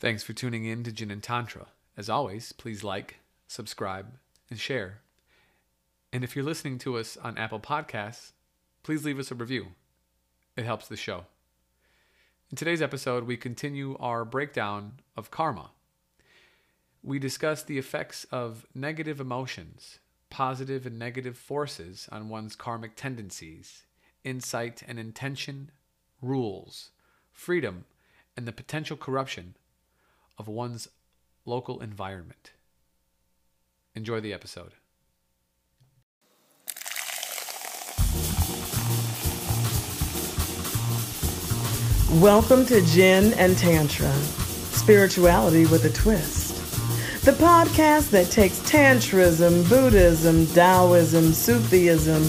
Thanks for tuning in to Jin and Tantra. As always, please like, subscribe, and share. And if you're listening to us on Apple Podcasts, please leave us a review. It helps the show. In today's episode, we continue our breakdown of karma. We discuss the effects of negative emotions, positive and negative forces on one's karmic tendencies, insight and intention, rules, freedom, and the potential corruption of one's local environment. Enjoy the episode. Welcome to Jin and Tantra, spirituality with a twist. The podcast that takes Tantrism, Buddhism, Taoism, Sufism,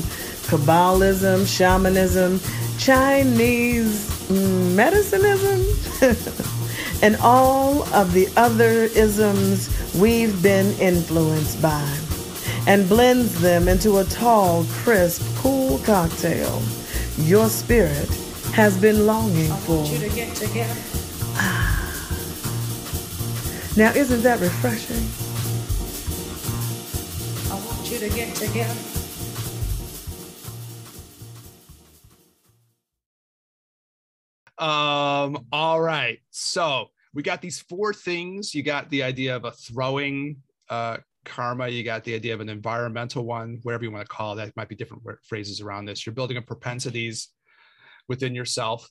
Kabbalism, Shamanism, Chinese mm, medicinism, and all of the other isms we've been influenced by, and blends them into a tall, crisp, cool cocktail your spirit has been longing for. Ah. Now, isn't that refreshing? I want you to get together. Uh, Um, all right. So we got these four things. You got the idea of a throwing uh, karma. You got the idea of an environmental one, whatever you want to call it. That might be different phrases around this. You're building up propensities within yourself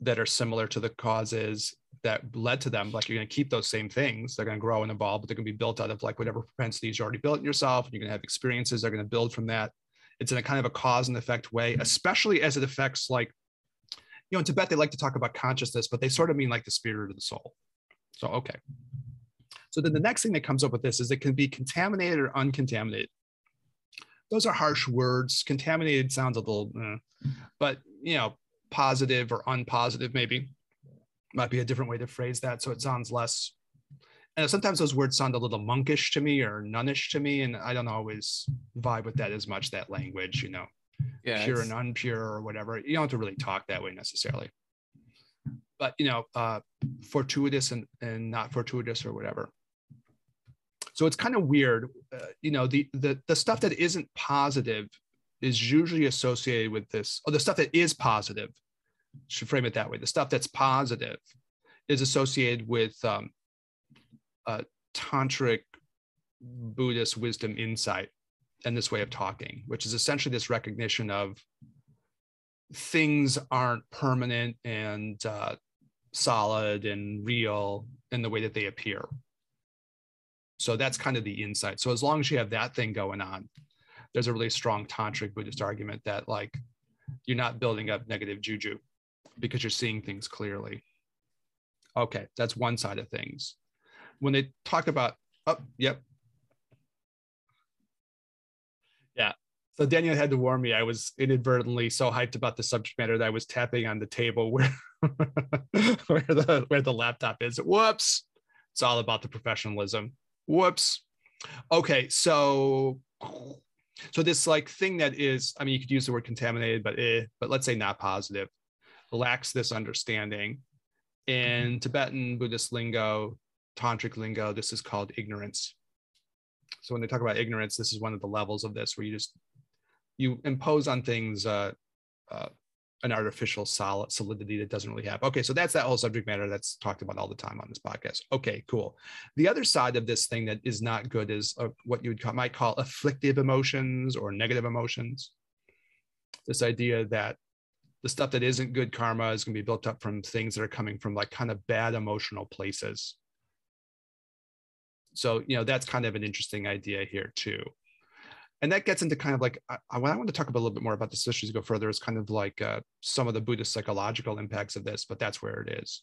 that are similar to the causes that led to them. Like you're going to keep those same things. They're going to grow and evolve, but they're going to be built out of like whatever propensities you already built in yourself. You're going to have experiences. They're going to build from that. It's in a kind of a cause and effect way, especially as it affects like you know, in Tibet, they like to talk about consciousness, but they sort of mean like the spirit of the soul. So, okay. So then the next thing that comes up with this is it can be contaminated or uncontaminated. Those are harsh words. Contaminated sounds a little, eh, but you know, positive or unpositive maybe might be a different way to phrase that. So it sounds less. And sometimes those words sound a little monkish to me or nunnish to me, and I don't always vibe with that as much. That language, you know Yeah, pure and unpure or whatever. You don't have to really talk that way necessarily. But you know, uh, fortuitous and, and not fortuitous or whatever. So it's kind of weird. Uh, you know, the, the the stuff that isn't positive is usually associated with this. Oh, the stuff that is positive, should frame it that way. The stuff that's positive is associated with um, uh, tantric Buddhist wisdom insight and this way of talking, which is essentially this recognition of things aren't permanent and uh, solid and real in the way that they appear. So that's kind of the insight. So as long as you have that thing going on, there's a really strong tantric Buddhist argument that like you're not building up negative juju because you're seeing things clearly. Okay, that's one side of things. When they talk about, oh, yep, So Daniel had to warn me. I was inadvertently so hyped about the subject matter that I was tapping on the table where where the where the laptop is. Whoops. It's all about the professionalism. Whoops. Okay, so so this like thing that is, I mean, you could use the word contaminated, but eh, but let's say not positive, lacks this understanding. In Tibetan Buddhist lingo, tantric lingo, this is called ignorance. So when they talk about ignorance, this is one of the levels of this where you just you impose on things uh, uh, an artificial solid solidity that doesn't really have. Okay, so that's that whole subject matter that's talked about all the time on this podcast. Okay, cool. The other side of this thing that is not good is uh, what you would call, might call afflictive emotions or negative emotions. This idea that the stuff that isn't good karma is going to be built up from things that are coming from like kind of bad emotional places. So, you know, that's kind of an interesting idea here too and that gets into kind of like I, I want to talk about a little bit more about this issue to go further is kind of like uh, some of the Buddhist psychological impacts of this, but that's where it is.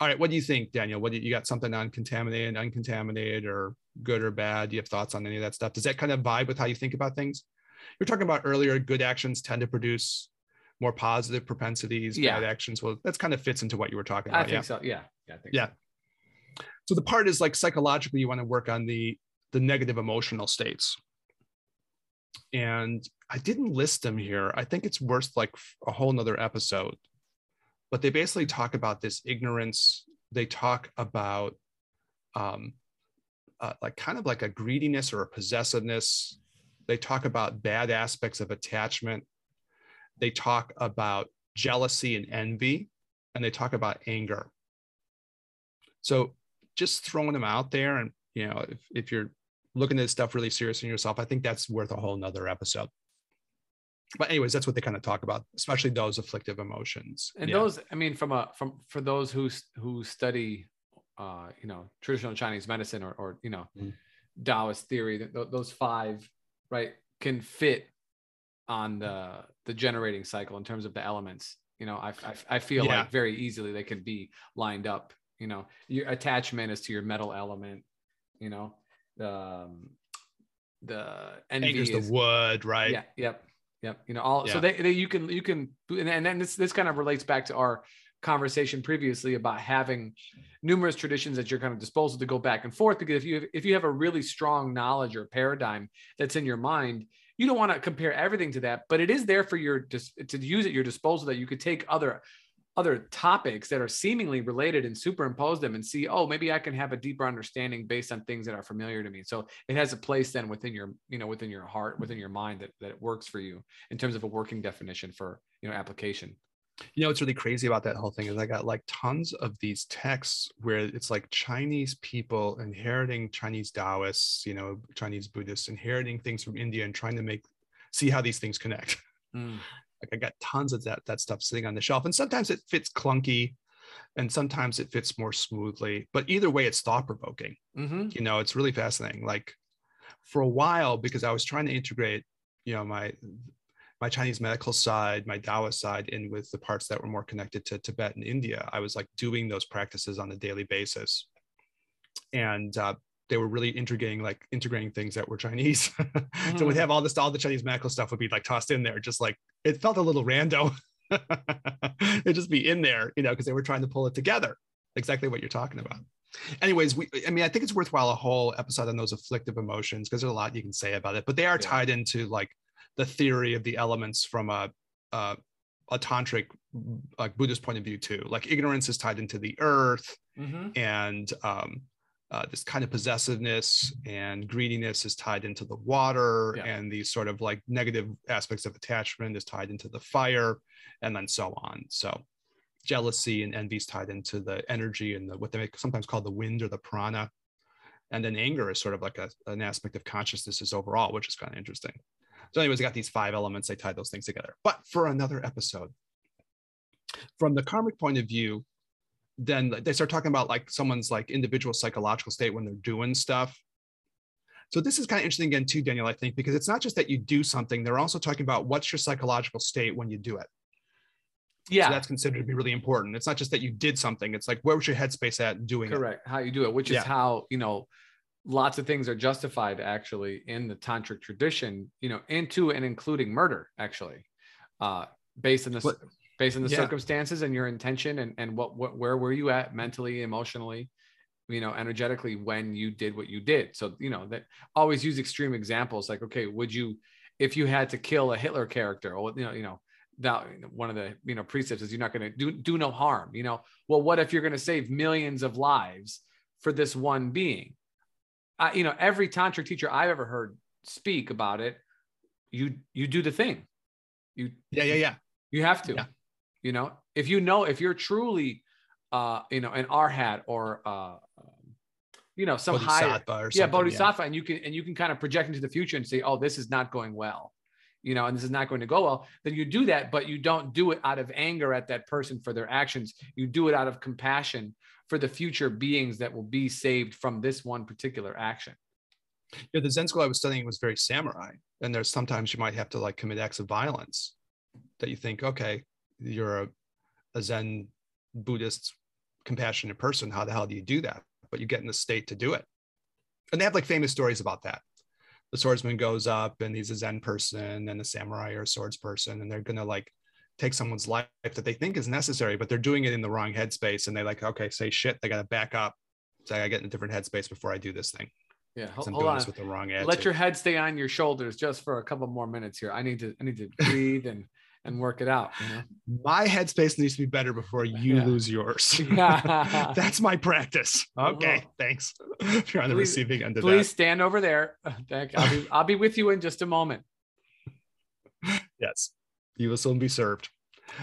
All right, what do you think, Daniel? What do you, you got something on contaminated, uncontaminated, or good or bad? Do you have thoughts on any of that stuff? Does that kind of vibe with how you think about things? You're talking about earlier, good actions tend to produce more positive propensities. Yeah. Bad actions, well, that's kind of fits into what you were talking about. I think yeah. so. Yeah. Yeah. I think Yeah. So the part is like psychologically, you want to work on the the negative emotional states and I didn't list them here. I think it's worth like a whole nother episode. But they basically talk about this ignorance they talk about um, uh, like kind of like a greediness or a possessiveness. They talk about bad aspects of attachment. They talk about jealousy and envy, and they talk about anger. So just throwing them out there, and you know, if, if you're looking at this stuff really seriously in yourself, I think that's worth a whole nother episode. But anyways, that's what they kind of talk about, especially those afflictive emotions. And Yeah. those, I mean, from a from for those who who study, uh, you know, traditional Chinese medicine or or you know, Mm. Taoist theory, th- those five, right, can fit on the the generating cycle in terms of the elements. You know, I I, I feel Yeah. like very easily they can be lined up. You know, your attachment is to your metal element. You know, um, the envy is, the wood, right? yeah, yep, yep. You know, all so they, they you can you can and, and then this this kind of relates back to our conversation previously about having numerous traditions at your kind of disposal to go back and forth because if you if you have a really strong knowledge or paradigm that's in your mind you don't want to compare everything to that but it is there for your dis- to use at your disposal that you could take other other topics that are seemingly related and superimpose them and see oh maybe i can have a deeper understanding based on things that are familiar to me. So it has a place then within your you know within your heart within your mind that, that it works for you in terms of a working definition for you know application. You know what's really crazy about that whole thing is I got like tons of these texts where it's like Chinese people inheriting Chinese Taoists, you know, Chinese Buddhists inheriting things from India and trying to make see how these things connect. Mm. Like I got tons of that that stuff sitting on the shelf, and sometimes it fits clunky, and sometimes it fits more smoothly. But either way, it's thought provoking. Mm-hmm. You know, it's really fascinating. Like for a while, because I was trying to integrate, you know, my my Chinese medical side, my Taoist side, in with the parts that were more connected to Tibet and India. I was like doing those practices on a daily basis, and uh, they were really integrating like integrating things that were Chinese. so we'd have all this, all the Chinese medical stuff would be like tossed in there, just like it felt a little rando. It'd just be in there, you know, because they were trying to pull it together. Exactly what you're talking about. Anyways, we I mean, I think it's worthwhile a whole episode on those afflictive emotions because there's a lot you can say about it, but they are Yeah. tied into like the theory of the elements from a a, a tantric like Buddhist point of view too. Like ignorance is tied into the earth, Mm-hmm. and um, uh, this kind of possessiveness and greediness is tied into the water Yeah. and these sort of like negative aspects of attachment is tied into the fire and then so on. So jealousy and envy is tied into the energy and the, what they sometimes call the wind or the prana. And then anger is sort of like a, an aspect of consciousness overall which is kind of interesting. So anyways i got these five elements they tied those things together. But for another episode. From the karmic point of view then they start talking about like someone's like individual psychological state when they're doing stuff. So this is kind of interesting again too, Daniel, I think, because it's not just that you do something, they're also talking about what's your psychological state when you do it. Yeah, So that's considered to be really important. It's not just that you did something, it's like where was your headspace at doing it? correct. How you do it, which is how you know lots of things are justified actually in the tantric tradition. You know, into and including murder actually, uh, based on this But- based on the yeah. circumstances and your intention and and what what where were you at mentally, emotionally, you know, energetically when you did what you did. So you know that always use extreme examples like okay, would you if you had to kill a Hitler character or you know you know that one of the you know precepts is you're not going to do do no harm you know well what if you're going to save millions of lives for this one being I, you know every tantric teacher i've ever heard speak about it you you do the thing you Yeah, yeah, yeah. you have to Yeah. You know if you know if you're truly uh you know an arhat or uh you know some higher Bodhisattva yeah bodhisattva and you can and you can kind of project into the future and say oh this is not going well you know and this is not going to go well then you do that but you don't do it out of anger at that person for their actions you do it out of compassion for the future beings that will be saved from this one particular action Yeah, the Zen school I was studying was very samurai. And there's sometimes you might have to like commit acts of violence that you think, okay, you're a, a Zen Buddhist compassionate person. How the hell do you do that? But you get in the state to do it. And they have like famous stories about that. The swordsman goes up and he's a Zen person and the samurai or a swords person, and they're gonna like take someone's life that they think is necessary, but they're doing it in the wrong headspace. And they like, okay, say shit, they gotta back up. So I gotta get in a different headspace before I do this thing. Yeah, hold, hold on this with the wrong let your head stay on your shoulders just for a couple more minutes here i need to i need to breathe and and work it out. You know? My headspace needs to be better before you Yeah. lose yours. That's my practice. Okay, thanks. If you're on the Please- receiving end of Please stand over there. I'll be, I'll be with you in just a moment. Yes, you will soon be served.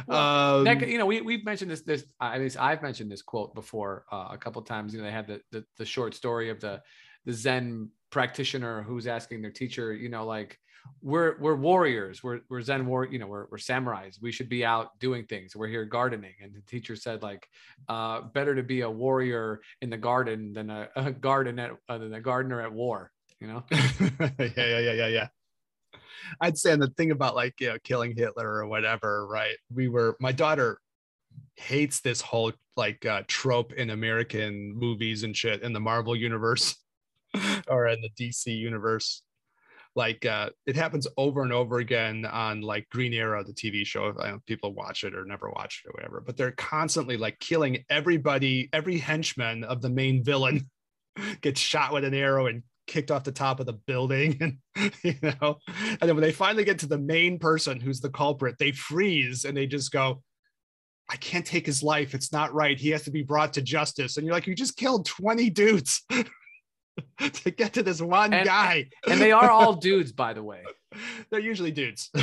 Well, Um, you know, we we've mentioned this. This at least I've mentioned this quote before uh, a couple times. You know, they had the, the the short story of the the Zen practitioner who's asking their teacher, you know, like we're we're warriors, we're we're Zen war, you know, we're we're samurais. We should be out doing things. We're here gardening, and the teacher said, like, uh, better to be a warrior in the garden than a, a garden at uh, than a gardener at war. You know, yeah, yeah, yeah, yeah, yeah. I'd say and the thing about like you know killing Hitler or whatever, right? We were my daughter hates this whole like uh, trope in American movies and shit in the Marvel universe or in the DC universe. Like uh, it happens over and over again on like Green Arrow, the TV show. People watch it or never watch it or whatever, but they're constantly like killing everybody, every henchman of the main villain gets shot with an arrow and kicked off the top of the building and you know and then when they finally get to the main person who's the culprit they freeze and they just go i can't take his life. It's not right. He has to be brought to justice. And you're like you just killed 20 dudes to get to this one And- guy and they are all dudes, by the way. they're usually dudes so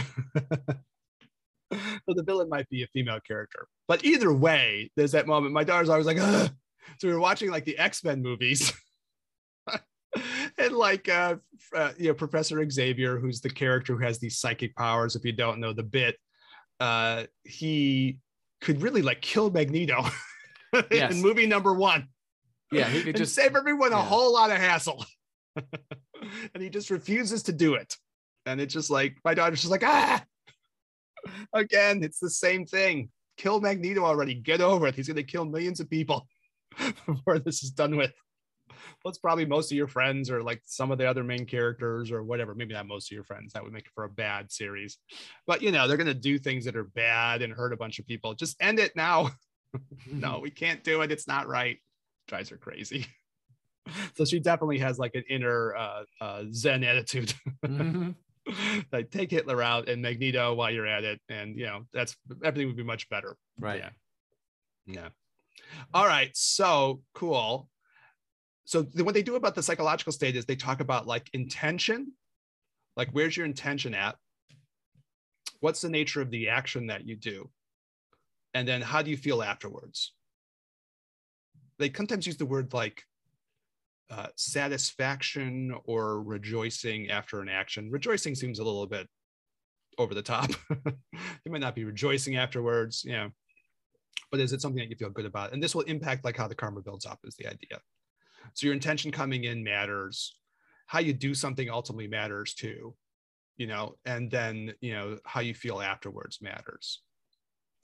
the villain might be a female character but either way there's that moment my daughter's always like Ugh. so we were watching like the x-men movies and like uh, uh you know professor xavier who's the character who has these psychic powers if you don't know the bit uh he could really like kill magneto Yes. in movie number one Yeah, he could just save everyone a whole lot of hassle. and he just refuses to do it. And it's just like my daughter's just like, ah, again, it's the same thing. Kill Magneto already. Get over it. He's gonna kill millions of people before this is done with. Well, it's probably most of your friends or like some of the other main characters or whatever. Maybe not most of your friends. That would make it for a bad series. But you know, they're gonna do things that are bad and hurt a bunch of people. Just end it now. no, we can't do it. It's not right. Drives her crazy. so she definitely has like an inner uh, uh, Zen attitude. Mhm. like take Hitler out and Magneto while you're at it, and you know that's everything would be much better. right. Yeah. Yeah. All right. So cool. So th- what they do about the psychological state is they talk about like intention, like where's your intention at? What's the nature of the action that you do? And then how do you feel afterwards? They sometimes use the word like uh, satisfaction or rejoicing after an action. Rejoicing seems a little bit over the top. you might not be rejoicing afterwards, you know, but is it something that you feel good about? And this will impact like how the karma builds up is the idea. So your intention coming in matters. How you do something ultimately matters too, you know, and then, you know, how you feel afterwards matters.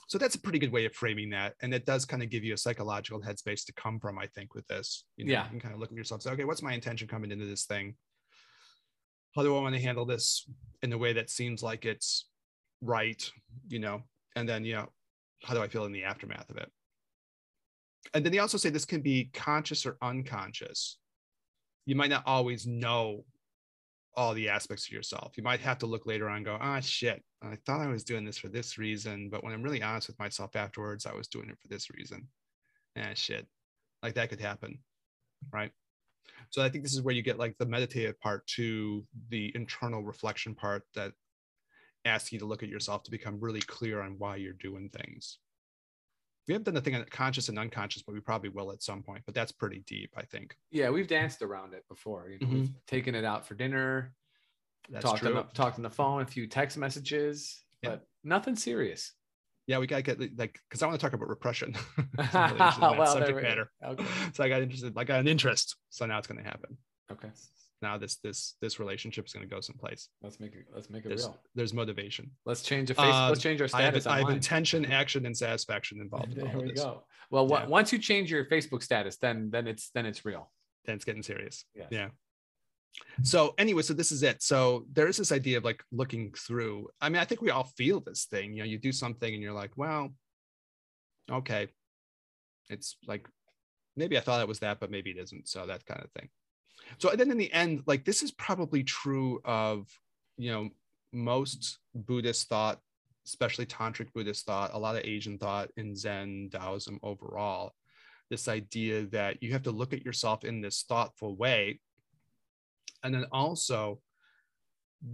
So that's a pretty good way of framing that. And it does kind of give you a psychological headspace to come from, I think, with this. You know, Yeah. you can kind of look at yourself and say, okay, what's my intention coming into this thing? How do I want to handle this in a way that seems like it's right, you know? And then, you know, how do I feel in the aftermath of it? And then they also say this can be conscious or unconscious. You might not always know all the aspects of yourself. You might have to look later on and go, ah, shit, I thought I was doing this for this reason. But when I'm really honest with myself afterwards, I was doing it for this reason. Ah, shit. Like that could happen. Right. So I think this is where you get like the meditative part to the internal reflection part that asks you to look at yourself to become really clear on why you're doing things. We haven't done the thing on conscious and unconscious, but we probably will at some point. But that's pretty deep, I think. Yeah, we've danced around it before. You know, mm-hmm. we've taken it out for dinner, That's talked on, true. the, talked on the phone, a few text messages, Yeah. but nothing serious. Yeah, we gotta get like because I want to talk about repression. So I'm really interested in that Well, subject matter. Okay. So I got interested, like I got an interest. So now it's gonna happen. Okay. Now this this this relationship is gonna go someplace. Let's make it. Let's make it There's real. there's motivation. Let's change the face. Um, let's change our I have, status. I have intention, action, and satisfaction involved in There all we go. Well, Yeah. once you change your Facebook status, then then it's then it's real. Then it's getting serious. Yes. Yeah. So anyway, so this is it. So there is this idea of like looking through. I mean, I think we all feel this thing. You know, you do something and you're like, well, okay, it's like maybe I thought it was that, but maybe it isn't. So that kind of thing. So then in the end, like this is probably true of you know most Buddhist thought especially tantric Buddhist thought, a lot of Asian thought in Zen, Taoism overall. This idea that you have to look at yourself in this thoughtful way. And then also,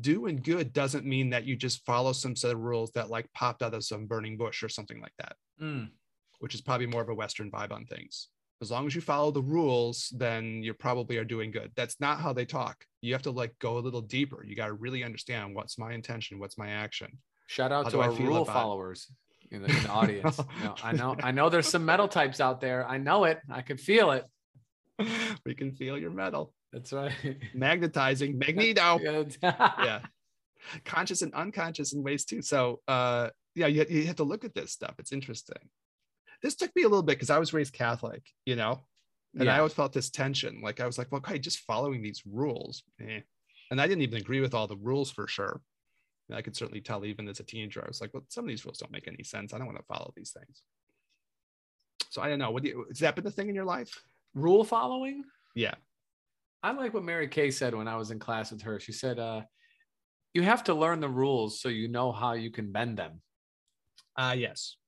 doing good doesn't mean that you just follow some set of rules that like popped out of some burning bush or something like that, Mm. which is probably more of a Western vibe on things. As long as you follow the rules, then you probably are doing good. That's not how they talk. You have to like go a little deeper. You got to really understand what's my intention, what's my action. Shout out How to our rule followers in the, in the audience. Know, I know, I know there's some metal types out there. I know it. I can feel it. we can feel your metal That's right. magnetizing magneto yeah. yeah conscious and unconscious in ways too so uh yeah you, you have to look at this stuff it's interesting this took me a little bit because i was raised catholic you know and i always felt this tension like i was like well okay just following these rules eh. and i didn't even agree with all the rules for sure and i could certainly tell even as a teenager i was like well some of these rules don't make any sense i don't want to follow these things so i don't know what do you has that been the thing in your life Rule following. yeah I like what Mary Kay said when I was in class with her. She said, uh, "You have to learn the rules so you know how you can bend them." Ah, yes.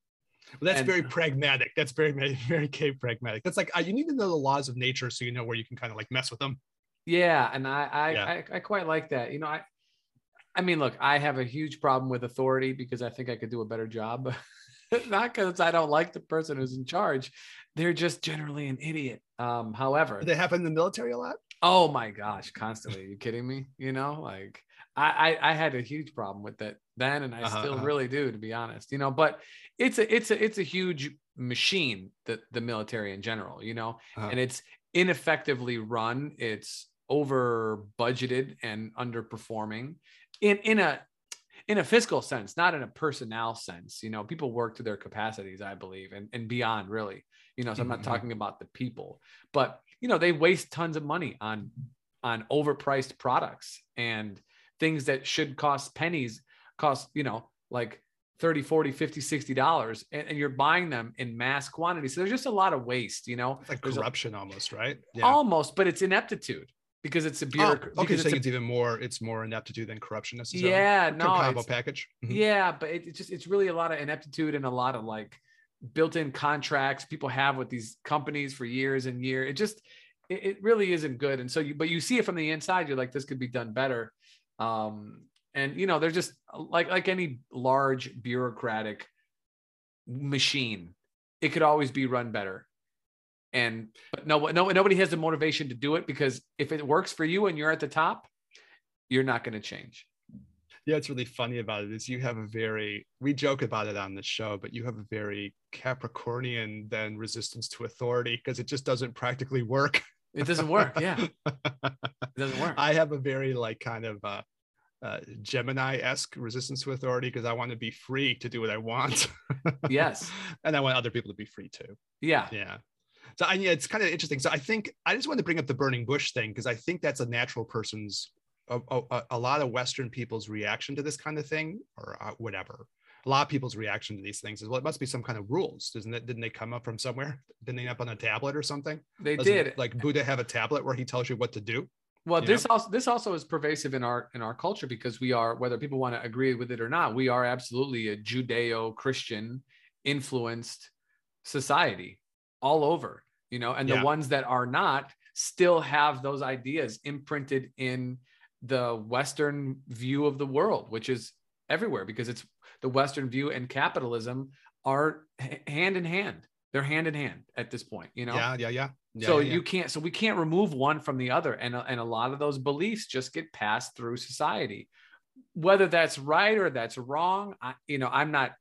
Well, that's And- very pragmatic. That's very, very, pragmatic. That's like uh, you need to know the laws of nature so you know where you can kind of like mess with them. Yeah, and I I, Yeah. I I quite like that. You know, I I mean, look, I have a huge problem with authority because I think I could do a better job. Not because I don't like the person who's in charge. They're just generally an idiot. Um, however, Did that happen in the military a lot? oh my gosh, constantly. Are you kidding me? You know, like I, I I had a huge problem with it then, and I Uh-huh, still uh-huh. really do, to be honest. You know, but it's a it's a it's a huge machine, the the military in general. You know, Uh-huh. and it's ineffectively run. It's over budgeted and underperforming in in a in a fiscal sense, not in a personnel sense. You know, people work to their capacities, I believe, and, and beyond really. You know, so I'm not Mhm. talking about the people, but you know, they waste tons of money on on overpriced products and things that should cost pennies cost, you know, like 30, 40, 50, 60 dollars and, and you're buying them in mass quantity. So there's just a lot of waste, you know. It's like There's a- corruption almost, right? Yeah. almost, but it's ineptitude because it's a Oh, bureaucracy. okay, so it's even more. It's more ineptitude than corruption necessarily. yeah, no, combo it's- package. Mhm. yeah, but it, it's just it's really a lot of ineptitude and a lot of like built-in contracts people have with these companies for years and year. It just it, it really isn't good. And so you but you see it from the inside, you're like, this could be done better. Um, and you know, they're just like like any large bureaucratic machine, it could always be run better. And but no, no, nobody has the motivation to do it because if it works for you and you're at the top, you're not going to change. Yeah, it's really funny about it is you have a very we joke about it on the show, but you have a very Capricornian then resistance to authority because it just doesn't practically work. It doesn't work. Yeah, it doesn't work. I have a very like kind of uh, uh, Gemini-esque resistance to authority because I want to be free to do what I want. Yes. and I want other people to be free too. yeah, Yeah. So I yeah, it's kind of interesting. So I think I just want to bring up the burning bush thing because I think that's a natural person's a, a, a lot of Western people's reaction to this kind of thing or uh, whatever. A lot of people's reaction to these things is well, it must be some kind of rules, isn't it? Didn't they come up from somewhere? Didn't they up on a tablet or something? they Doesn't, did. Like Buddha have a tablet where he tells you what to do. Well, you this also this also is pervasive in our in our culture because we are whether people want to agree with it or not, we are absolutely a Judeo-Christian influenced society all over, you know, and Yeah. the ones that are not still have those ideas imprinted in the western view of the world, which is everywhere because it's the western view and capitalism are hand in hand. They're hand in hand at this point, you know Yeah, yeah, yeah. Yeah, so yeah, you can't so we can't remove one from the other and, a- and a lot of those beliefs just get passed through society whether that's right or that's wrong I, you know i'm not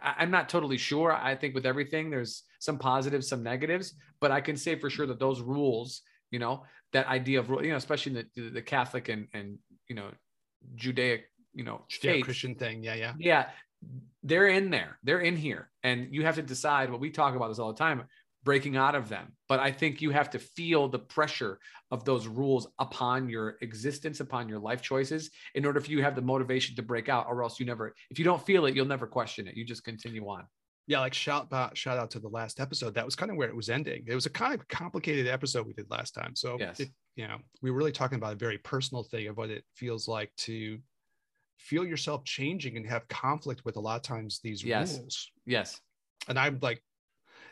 i'm not totally sure i think with everything there's some positives some negatives but i can say for sure that those rules you know that idea of you know especially in the, the catholic and and you know judaic you know yeah. Christian thing. Yeah, yeah. yeah they're in there they're in here and you have to decide what we talk about this all the time breaking out of them but i think you have to feel the pressure of those rules upon your existence upon your life choices in order for you to have the motivation to break out or else you never if you don't feel it you'll never question it you just continue on Yeah, like shout out, shout out to the last episode. That was kind of where it was ending. It was a kind of complicated episode we did last time. So Yes. it, you know, we were really talking about a very personal thing of what it feels like to feel yourself changing and have conflict with a lot of times these Yes. rules. Yes. And I'm like,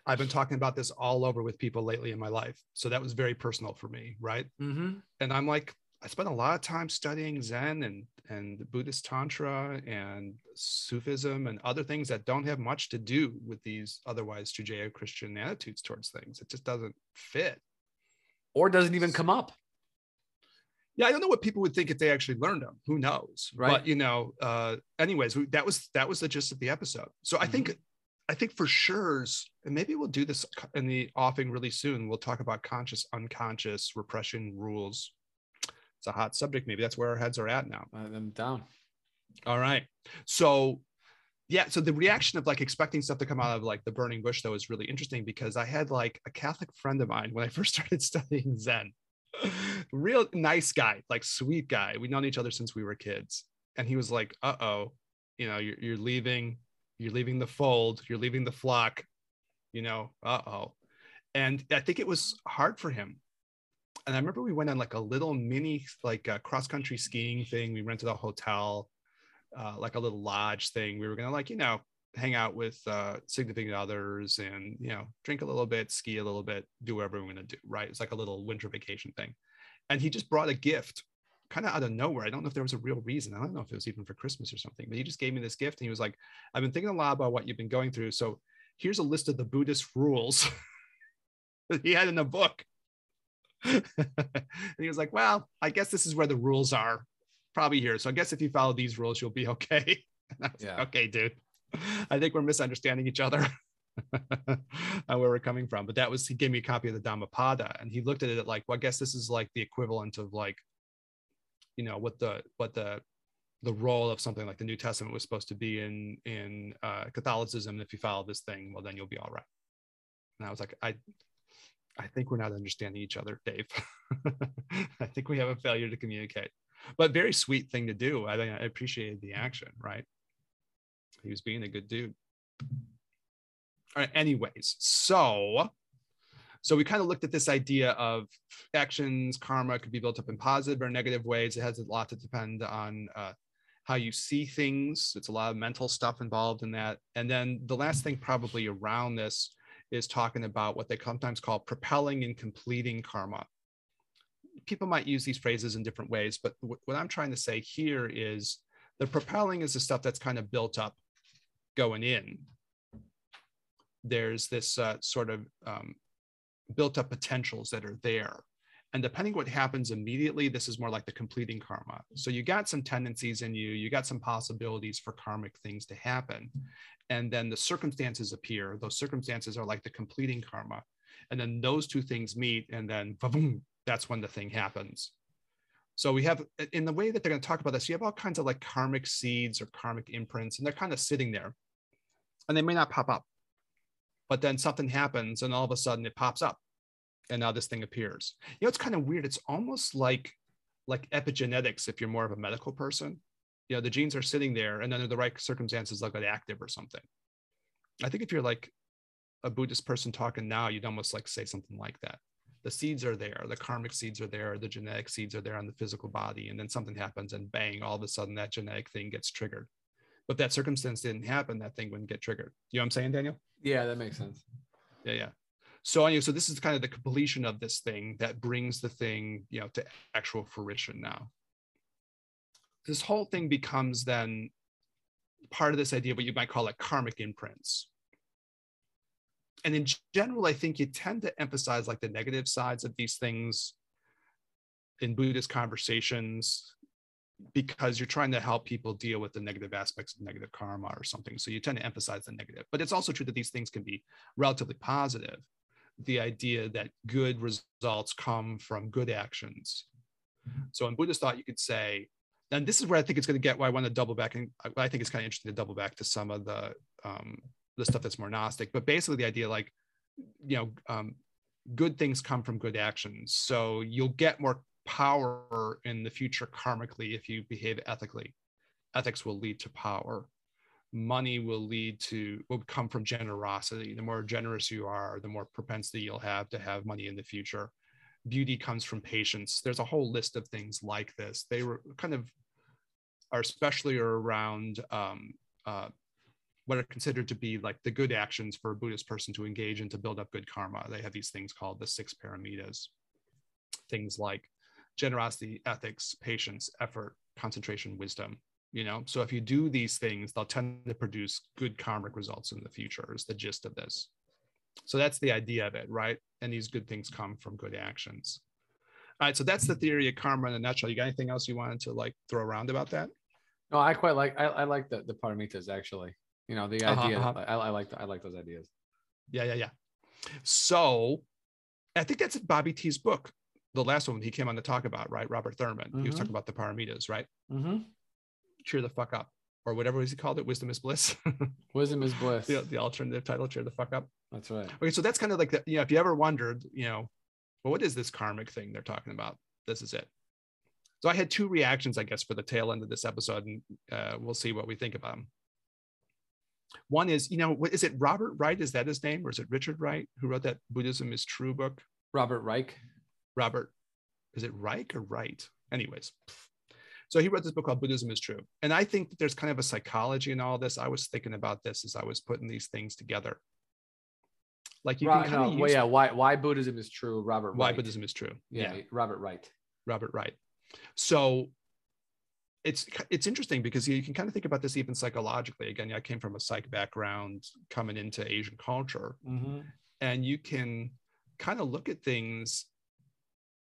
I've been talking about this all over with people lately in my life. So that was very personal for me, right? Mm-hmm. And I'm like, I spent a lot of time studying Zen and and Buddhist Tantra and Sufism and other things that don't have much to do with these otherwise Judeo-Christian attitudes towards things. It just doesn't fit. Or doesn't even come up. Yeah, I don't know what people would think if they actually learned them. Who knows? Right. But you know, uh, anyways, we- that was that was the gist of the episode. So I think I think for sure, and maybe we'll do this in the offing really soon. We'll talk about conscious, unconscious repression rules. It's a hot subject. Maybe that's where our heads are at now. I'm down. All right. So yeah, so the reaction of like expecting stuff to come out of like the burning bush though is really interesting because I had like a Catholic friend of mine when I first started studying Zen. Real nice guy, like sweet guy. We've known each other since we were kids. And he was like, uh-oh, you know, you're, you're leaving, you're leaving the fold, you're leaving the flock, you know, uh-oh. And I think it was hard for him and I remember we went on like a little mini like uh, cross country skiing thing. We rented a hotel, uh, like a little lodge thing. We were gonna like you know hang out with uh, significant others and you know drink a little bit, ski a little bit, do whatever we're gonna do. Right? It's like a little winter vacation thing. And he just brought a gift, kind of out of nowhere. I don't know if there was a real reason. I don't know if it was even for Christmas or something. But he just gave me this gift and he was like, "I've been thinking a lot about what you've been going through. So here's a list of the Buddhist rules." that he had in a book. and he was like, Well, I guess this is where the rules are, probably here. So I guess if you follow these rules, you'll be okay. And I was like, Yeah. okay, dude. I think we're misunderstanding each other where we're coming from. But that was, he gave me a copy of the Dhammapada and he looked at it like, well, I guess this is like the equivalent of like, you know, what the, what the, the role of something like the New Testament was supposed to be in in uh, Catholicism. If you follow this thing, well, then you'll be all right. And I was like, I, I think we're not understanding each other, Dave. I think we have a failure to communicate. But very sweet thing to do. I think I appreciated the action. Right? He was being a good dude. Right. Anyways, so so we kind of looked at this idea of actions, karma could be built up in positive or negative ways. It has a lot to depend on uh, how you see things. It's a lot of mental stuff involved in that. And then the last thing, probably around this, is talking about what they sometimes call propelling and completing karma. People might use these phrases in different ways, but wh- what I'm trying to say here is the propelling is the stuff that's kind of built up going in. There's this uh, sort of um, built up potentials that are there. And depending what happens immediately, this is more like the completing karma. So you got some tendencies in you, you got some possibilities for karmic things to happen. And then the circumstances appear. Those circumstances are like the completing karma. And then those two things meet, and then boom, that's when the thing happens. So we have, in the way that they're going to talk about this, you have all kinds of like karmic seeds or karmic imprints, and they're kind of sitting there. And they may not pop up. But then something happens, and all of a sudden it pops up and now this thing appears. You know, it's kind of weird. It's almost like like epigenetics if you're more of a medical person. You know, the genes are sitting there, and under the right circumstances, they'll get active or something. I think if you're like a Buddhist person talking now, you'd almost like say something like that. The seeds are there, the karmic seeds are there, the genetic seeds are there on the physical body, and then something happens, and bang, all of a sudden that genetic thing gets triggered. But that circumstance didn't happen, that thing wouldn't get triggered. You know what I'm saying, Daniel? Yeah, that makes sense. yeah yeah so anyway so this is kind of the completion of this thing that brings the thing you know to actual fruition now this whole thing becomes then part of this idea of what you might call like karmic imprints and in general i think you tend to emphasize like the negative sides of these things in buddhist conversations because you're trying to help people deal with the negative aspects of negative karma or something. So you tend to emphasize the negative. But it's also true that these things can be relatively positive. The idea that good results come from good actions. So in Buddhist thought, you could say, and this is where I think it's going to get why I want to double back. And I think it's kind of interesting to double back to some of the um, the stuff that's more Gnostic. But basically, the idea like, you know, um, good things come from good actions. So you'll get more power in the future karmically if you behave ethically. Ethics will lead to power. Money will lead to will come from generosity. The more generous you are, the more propensity you'll have to have money in the future. Beauty comes from patience. There's a whole list of things like this. They were kind of are especially around um, uh, what are considered to be like the good actions for a Buddhist person to engage in to build up good karma. They have these things called the six paramitas, things like generosity, ethics, patience, effort, concentration, wisdom. You know, so if you do these things, they'll tend to produce good karmic results in the future. Is the gist of this. So that's the idea of it, right? And these good things come from good actions. All right, so that's the theory of karma in a nutshell. You got anything else you wanted to like throw around about that? No, I quite like. I, I like the the paramitas actually. You know, the Uh-huh, idea. uh-huh. I, I like. The, I like those ideas. Yeah, yeah, yeah. So I think that's Bobby T's book, the last one he came on to talk about, right? Robert Thurman. He was talking about the paramitas, right? Mm-hmm. Cheer the fuck up, or whatever was he called it? Wisdom is bliss. Wisdom is bliss. the, the alternative title, cheer the fuck up. That's right. Okay, so that's kind of like the, you know, if you ever wondered, you know, well, what is this karmic thing they're talking about? This is it. So I had two reactions, I guess, for the tail end of this episode, and uh, we'll see what we think about them. One is, you know, what is it? Robert Wright? Is that his name, or is it Richard Wright who wrote that Buddhism is True book? Robert Reich. Robert, is it Reich or Wright? Anyways, so he wrote this book called Buddhism is True, and I think that there's kind of a psychology in all this. I was thinking about this as I was putting these things together. Like you can kind no, of well, yeah. Why why Buddhism is true? Robert. why Wright. Buddhism is true. Yeah, Robert Wright. Robert Wright. So it's it's interesting because you can kind of think about this even psychologically. Again, I came from a psych background coming into Asian culture, Mm-hmm. and you can kind of look at things,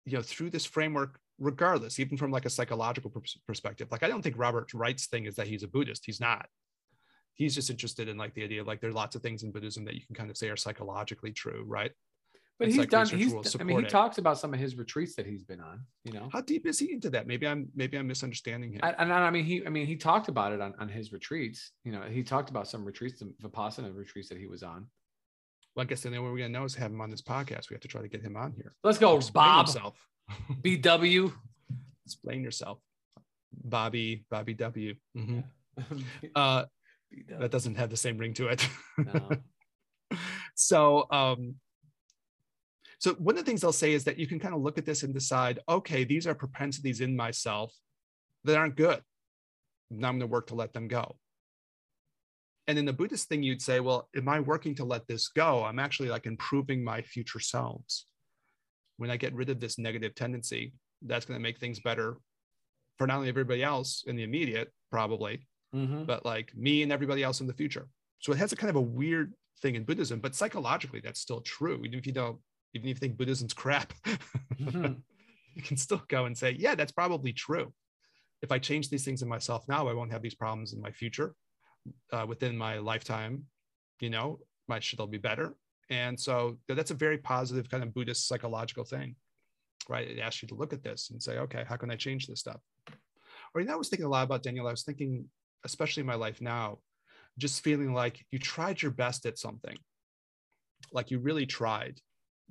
you know, through this framework, regardless, even from like a psychological pers- perspective. Like I don't think Robert Wright's thing is that he's a Buddhist. He's not. He's just interested in like the idea of like there are lots of things in Buddhism that you can kind of say are psychologically true, right? But And he's done. He's. I mean, he it. talks about some of his retreats that he's been on. You know, How deep is he into that? Maybe I'm maybe I'm misunderstanding him. I, and I mean, he. I mean, he talked about it on, on his retreats. You know, he talked about some retreats, the vipassana retreats that he was on. Well, I guess the only way we're gonna know is have him on this podcast. We have to try to get him on here. Let's go, Explain Bob. Himself. BW. Explain yourself, Bobby. Bobby W. Mhm. Uh, that doesn't have the same ring to it. No. so, um, so one of the things they'll say is that you can kind of look at this and decide, okay, these are propensities in myself that aren't good. Now I'm going to work to let them go. And in the Buddhist thing, you'd say, well, am I working to let this go? I'm actually like improving my future selves. When I get rid of this negative tendency, that's going to make things better for not only everybody else in the immediate, probably, Mhm. but like me and everybody else in the future. So it has a kind of a weird thing in Buddhism, but psychologically, that's still true. Even if you don't, even if you think Buddhism's crap, Mhm. you can still go and say, yeah, that's probably true. If I change these things in myself now, I won't have these problems in my future, uh, within my lifetime. You know, my shit will be better. And so that's a very positive kind of Buddhist psychological thing, right? It asks you to look at this and say, okay, how can I change this stuff? Or you know, I was thinking a lot about Daniel. I was thinking, especially in my life now, just feeling like you tried your best at something, like you really tried.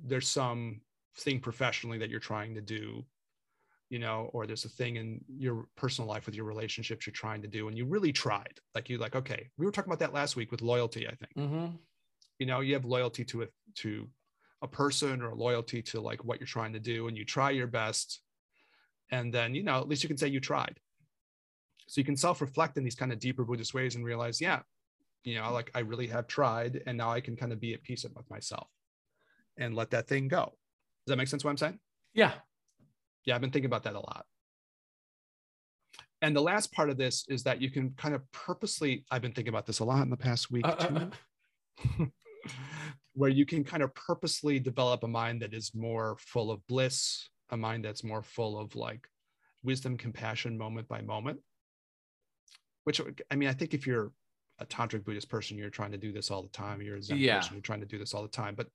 There's some thing professionally that you're trying to do, you know, or there's a thing in your personal life with your relationships you're trying to do, and you really tried. Like you, like, okay, we were talking about that last week with loyalty. I think Mhm. you know you have loyalty to a to a person or loyalty to like what you're trying to do, and you try your best, and then you know at least you can say you tried. So you can self-reflect in these kind of deeper Buddhist ways and realize, yeah, you know, like I really have tried, and now I can kind of be at peace with myself and let that thing go. Does that make sense? What I'm saying? Yeah. Yeah, I've been thinking about that a lot. And the last part of this is that you can kind of purposely, I've been thinking about this a lot in the past week Uh, uh, too, uh. where you can kind of purposely develop a mind that is more full of bliss, a mind that's more full of like wisdom, compassion, moment by moment. Which I mean, I think if you're a tantric Buddhist person, you're trying to do this all the time. You're a Zen Yeah. person, you're trying to do this all the time. But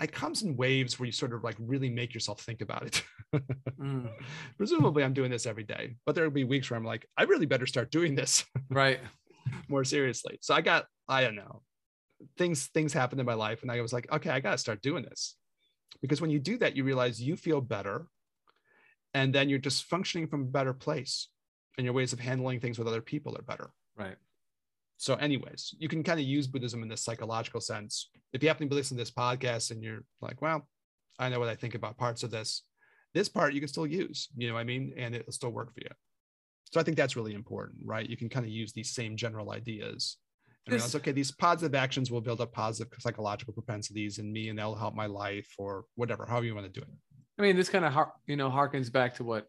it comes in waves where you sort of like really make yourself think about it. Mm. Presumably, I'm doing this every day, but there'll be weeks where I'm like, I really better start doing this Right. more seriously. So I got, I don't know, things things happened in my life, and I was like, okay, I got to start doing this, because when you do that, you realize you feel better, and then you're just functioning from a better place, and your ways of handling things with other people are better. Right. So, anyways, you can kind of use Buddhism in this psychological sense. If you happen to be listening to this podcast and you're like, well, I know what I think about parts of this, this part you can still use, you know what I mean? And it'll still work for you. So I think that's really important, right? You can kind of use these same general ideas and realize, okay, these positive actions will build up positive psychological propensities in me and that'll help my life or whatever, however you want to do it. I mean, this kind of you know harkens back to what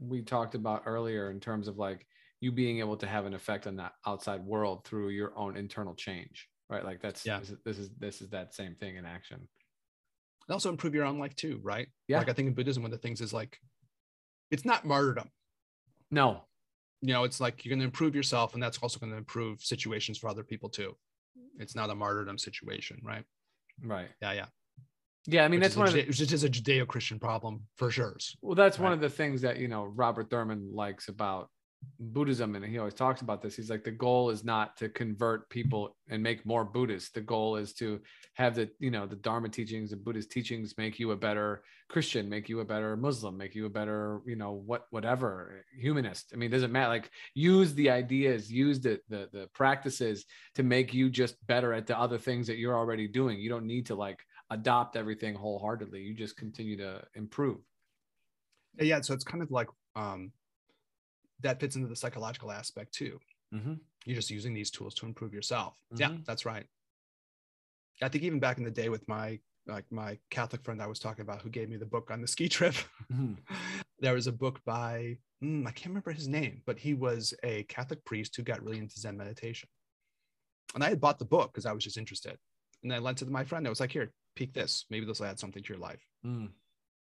we talked about earlier in terms of like you being able to have an effect on that outside world through your own internal change, right? Like that's Yeah. this, is, this is this is that same thing in action. And also improve your own life too, right? Yeah. Like I think in Buddhism, one of the things is like, it's not martyrdom. No, You know, it's like you're going to improve yourself, and that's also going to improve situations for other people too. It's not a martyrdom situation, right? right? Yeah, yeah. Yeah, I mean Which that's is a one of the, which is a Judeo-Christian problem for sure. Well, that's one of the things that you know Robert Thurman likes about Buddhism, and he always talks about this. He's like, the goal is not to convert people and make more Buddhists. The goal is to have the you know the Dharma teachings, the Buddhist teachings, make you a better Christian, make you a better Muslim, make you a better you know what whatever humanist. I mean, doesn't matter. Like, use the ideas, use the the the practices to make you just better at the other things that you're already doing. You don't need to like adopt everything wholeheartedly. You just continue to improve. Yeah, so it's kind of like um, that fits into the psychological aspect too. Mm-hmm. You're just using these tools to improve yourself. Yeah, Mhm. that's right. I think even back in the day with my like my Catholic friend I was talking about who gave me the book on the ski trip, Mhm. there was a book by mm, I can't remember his name, but he was a Catholic priest who got really into Zen meditation. And I had bought the book because I was just interested. And I lent it to my friend. I was like, here, peek this. Maybe this will add something to your life. Mm.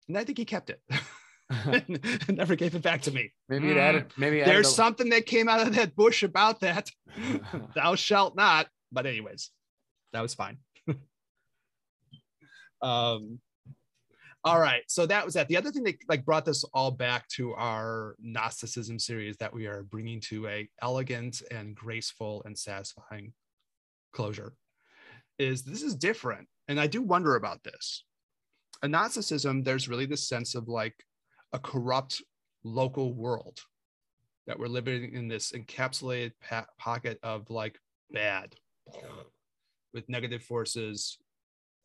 And I think he kept it. never gave it back to me. maybe it Mm, added. Maybe it There's added something that came out of that bush about that. Thou shalt not. But anyways, that was fine. um all right so that was that the other thing that like brought this all back to our gnosticism series that we are bringing to a elegant and graceful and satisfying closure is this is different and i do wonder about this in gnosticism there's really this sense of like a corrupt local world that we're living in this encapsulated pa- pocket of like bad with negative forces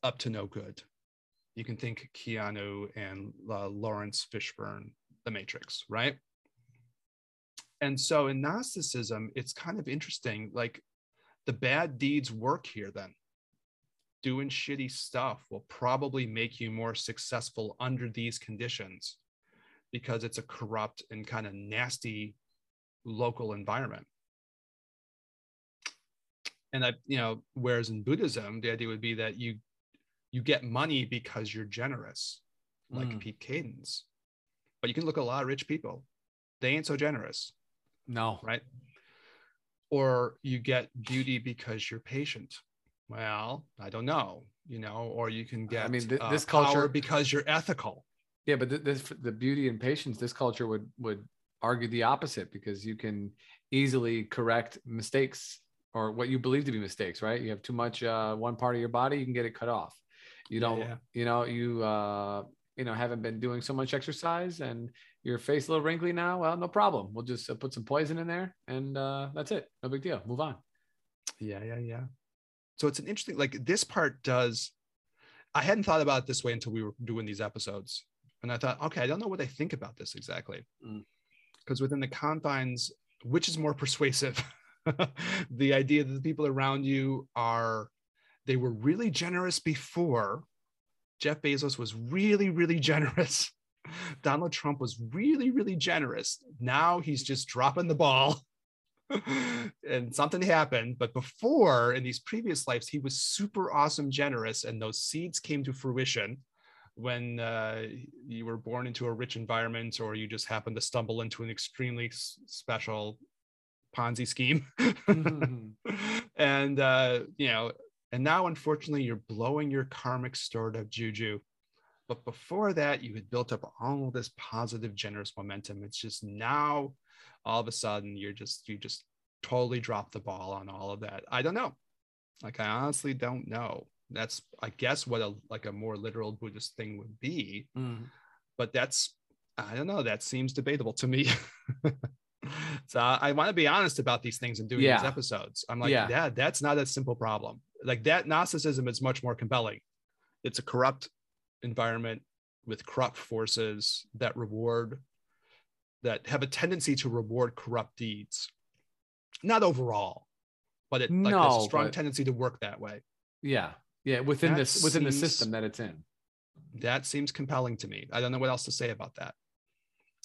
up to no good. You can think Keanu and uh, Laurence Fishburne, The Matrix, right? And so in Gnosticism, it's kind of interesting. Like the bad deeds work here then. Doing shitty stuff will probably make you more successful under these conditions because it's a corrupt and kind of nasty local environment. And I, you know, whereas in Buddhism, the idea would be that you you get money because you're generous, like Mm. Pete Cadence. But you can look at a lot of rich people; they ain't so generous, no. right? Or you get beauty because you're patient. Well, I don't know, you know. Or you can get, I mean, th- uh, this power culture- because you're ethical. Yeah, but th- this the beauty and patience. This culture would would argue the opposite because you can easily correct mistakes or what you believe to be mistakes. Right? You have too much uh, one part of your body, you can get it cut off. You don't. yeah. You know you. Uh, you know, haven't been doing so much exercise and your face a little wrinkly now. Well, no problem. We'll just uh, put some poison in there and uh, that's it. No big deal. Move on. Yeah, yeah, yeah. So it's an interesting, like this part does. I hadn't thought about it this way until we were doing these episodes. And I thought, okay, I don't know what they think about this exactly. Mm. Because within the confines, which is more persuasive? the idea that the people around you are, they were really generous before. Jeff Bezos was really, really generous. Donald Trump was really, really generous. Now he's just dropping the ball and something happened. But before, in these previous lives, he was super awesome, generous, and those seeds came to fruition when uh, you were born into a rich environment or you just happened to stumble into an extremely special Ponzi scheme. and, uh, you know, and now, unfortunately, you're blowing your karmic stored of juju. But before that, you had built up all this positive, generous momentum. It's just now, all of a sudden, you're just, you just totally dropped the ball on all of that. I don't know. Like, I honestly don't know. That's, I guess, what a like a more literal Buddhist thing would be. Mm. But that's, I don't know. That seems debatable to me. so I, want to be honest about these things and doing Yeah. these episodes. I'm like, Yeah. yeah, that's not a simple problem. Like that Gnosticism is much more compelling. It's a corrupt environment with corrupt forces that reward that have a tendency to reward corrupt deeds. Not overall, but it like there's a strong but- tendency to work that way. Yeah. Yeah. Within That this, within the system that it's in. That seems compelling to me. I don't know what else to say about that.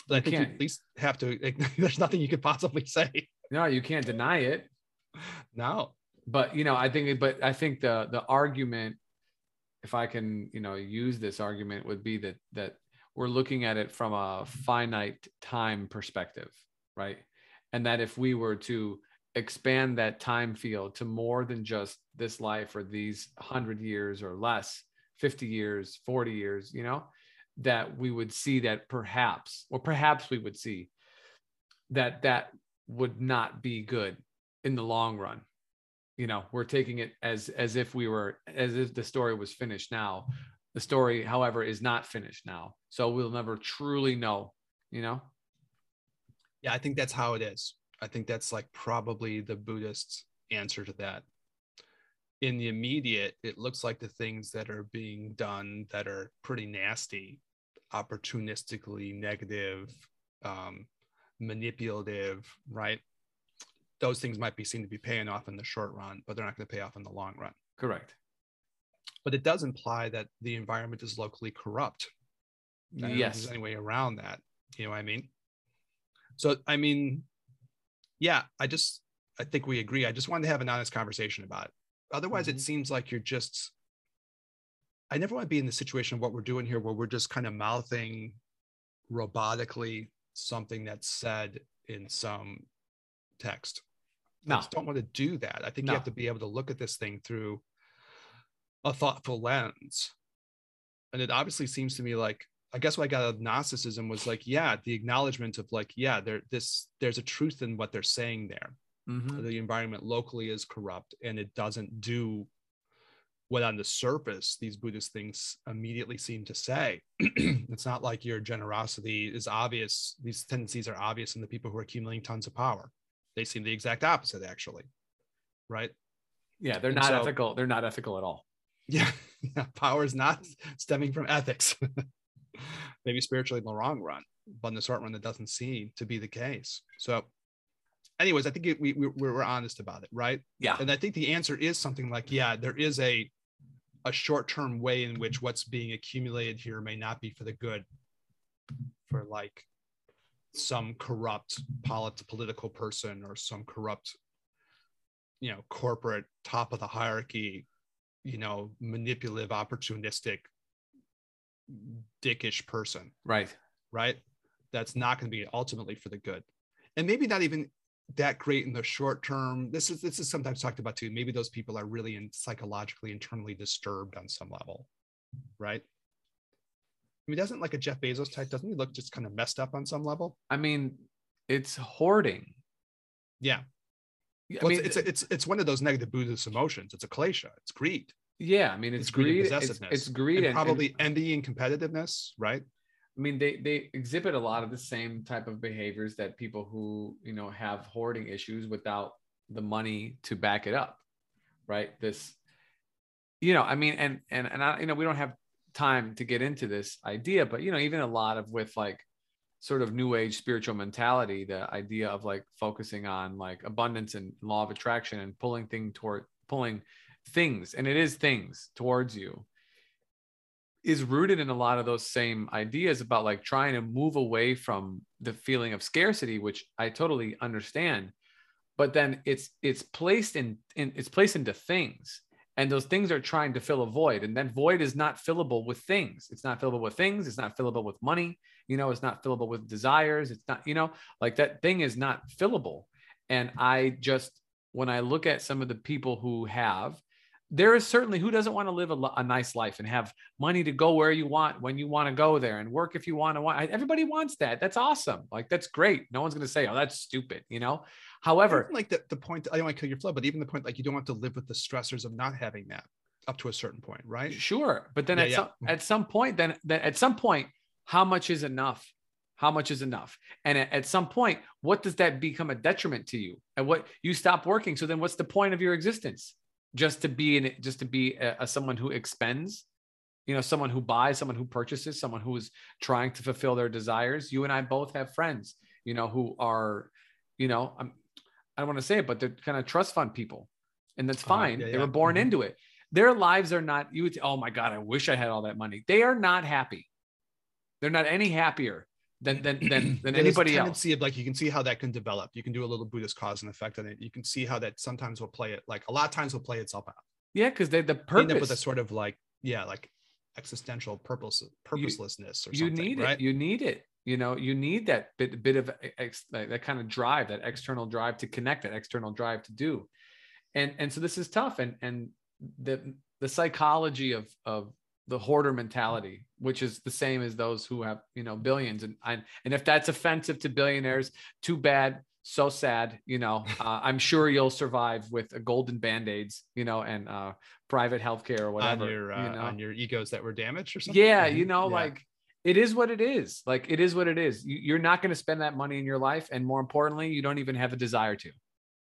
But I think can't- at least have to. There's nothing you could possibly say. No, you can't deny it. No. but you know i think but i think the the argument if i can you know use this argument would be that that we're looking at it from a finite time perspective right and that if we were to expand that time field to more than just this life or these 100 years or less 50 years 40 years you know that we would see that perhaps or perhaps we would see that that would not be good in the long run. You know we're taking it as as if we were as if the story was finished now. The story however is not finished now. So we'll never truly know you know? Yeah, I think that's how it is. I think that's like probably the Buddhist answer to that. In the immediate, it looks like the things that are being done that are pretty nasty, opportunistically negative, um, manipulative, right? Those things might be seen to be paying off in the short run, but they're not going to pay off in the long run. correct But it does imply that the environment is locally corrupt. I don't know if yes there's any way around that. You know what I mean? So I mean, yeah, I just I think we agree. I just wanted to have an honest conversation about it. Otherwise, Mhm. it seems like you're just I never want to be in the situation of what we're doing here where we're just kind of mouthing robotically something that's said in some text. I no just don't want to do that. I think No. you have to be able to look at this thing through a thoughtful lens. And it obviously seems to me like I guess what I got out of Gnosticism was like, yeah, the acknowledgement of like, yeah, there this there's a truth in what they're saying there. Mhm. The environment locally is corrupt and it doesn't do what on the surface these Buddhist things immediately seem to say. it's not like your generosity is obvious. These tendencies are obvious in the people who are accumulating tons of power. They seem the exact opposite, actually. Right? yeah they're And not so- ethical they're not ethical at all Yeah, yeah. Power is not stemming from ethics. Maybe spiritually in the long run, but in the short run, that doesn't seem to be the case. So, anyways, I think it, we, we we're honest about it, right? yeah And I think the answer is something like, yeah, there is a a short-term way in which what's being accumulated here may not be for the good, for like some corrupt polit- political person or some corrupt, you know, corporate top of the hierarchy, you know, manipulative, opportunistic, dickish person right right? That's not going to be ultimately for the good, and maybe not even that great in the short term. This is this is sometimes talked about too. Maybe those people are really in psychologically internally disturbed on some level, right? I mean, doesn't like a Jeff Bezos type doesn't he look just kind of messed up on some level? i mean it's hoarding Yeah, i well, mean it's, it's it's it's one of those negative Buddhist emotions. It's a klesha. It's greed. Yeah i mean it's, It's, greed, it's, possessiveness. it's greed and and, and- probably envy and competitiveness, right? I mean, they they exhibit a lot of the same type of behaviors that people who you know have hoarding issues without the money to back it up, right? This, you know, I mean, and and and I, you know, we don't have time to get into this idea, but you know, even a lot of with like sort of new age spiritual mentality, the idea of like focusing on like abundance and law of attraction and pulling thing toward pulling things, and it is things towards you is rooted in a lot of those same ideas about like trying to move away from the feeling of scarcity which i totally understand but then it's it's placed in, in it's placed into things and those things are trying to fill a void and that void is not fillable with things. It's not fillable with things it's not fillable with money you know it's not fillable with desires it's not you know like that thing is not fillable and i just when i look at some of the people who have there is certainly who doesn't want to live a, a nice life and have money to go where you want when you want to go there and work if you want to want everybody wants that that's awesome like that's great no one's going to say oh that's stupid you know? However like the, the point i don't want to kill your flow but even the point like you don't have to live with the stressors of not having that up to a certain point right? Sure but then Yeah, at yeah. some at some point then then at some point how much is enough? How much is enough? And at some point what does that become a detriment to you? And what you stop working so then what's the point of your existence just to be in it just to be a, a someone who expends you know someone who buys someone who purchases someone who is trying to fulfill their desires. You and i both have friends you know who are you know I'm, i don't want to say it but they're kind of trust fund people and that's Uh-huh, fine. Yeah, they yeah. were born Mhm. into it. Their lives are not you would oh my god i wish i had all that money. They are not happy. They're not any happier than than than, than anybody else tendency of like you can see how that can develop. You can do a little Buddhist cause and effect on it. You can see how that sometimes will play it like a lot of times will play itself out. yeah because they the You end up with a sort of like yeah like existential purpose purposelessness or something. you need right? it you need it you know you need that bit bit of eh, ex, that that kind of drive that external drive to connect that external drive to do and and so this is tough and and the the psychology of of the hoarder mentality which is the same as those who have you know billions and and, and if that's offensive to billionaires too bad so sad you know uh, i'm sure you'll survive with a golden band-aids you know and uh private healthcare or whatever on your uh, you know? on your egos that were damaged or something. yeah Mhm. you know Yeah. like it is what it is like it is what it is You- you're not going to spend that money in your life and more importantly you don't even have a desire to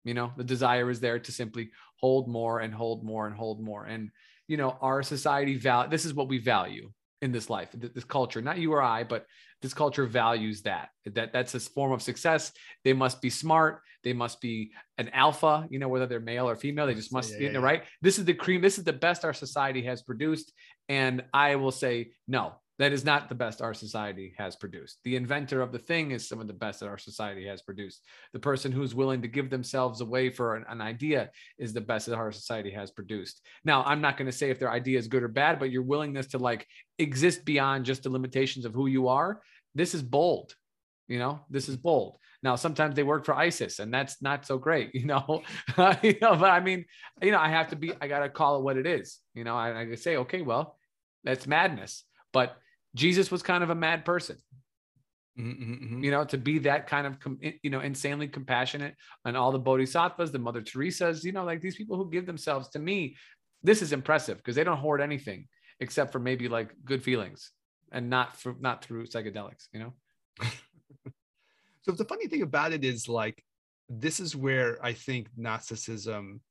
you know the desire is there to simply hold more and hold more and hold more and you know our society val this is what we value in this life th- this culture not you or i but this culture values that that that's a form of success. They must be smart. They must be an alpha you know whether they're male or female they just must Yeah, you know yeah. right? This is the cream this is the best our society has produced and i will say no that is not the best our society has produced. The inventor of the thing is some of the best that our society has produced. The person who's willing to give themselves away for an, an idea is the best that our society has produced. Now i'm not going to say if their idea is good or bad but your willingness to like exist beyond just the limitations of who you are this is bold you know? This is bold. Now sometimes they work for isis and that's not so great you know? You know but i mean you know i have to be i gotta call it what it is you know? I, I say okay well that's madness. But jesus was kind of a mad person Mhm, mhm, mhm. you know to be that kind of you know insanely compassionate and all the bodhisattvas the mother teresa's you know like these people who give themselves to me this is impressive because they don't hoard anything except for maybe like good feelings and not for not through psychedelics you know So the funny thing about it is like this is where I think Gnosticism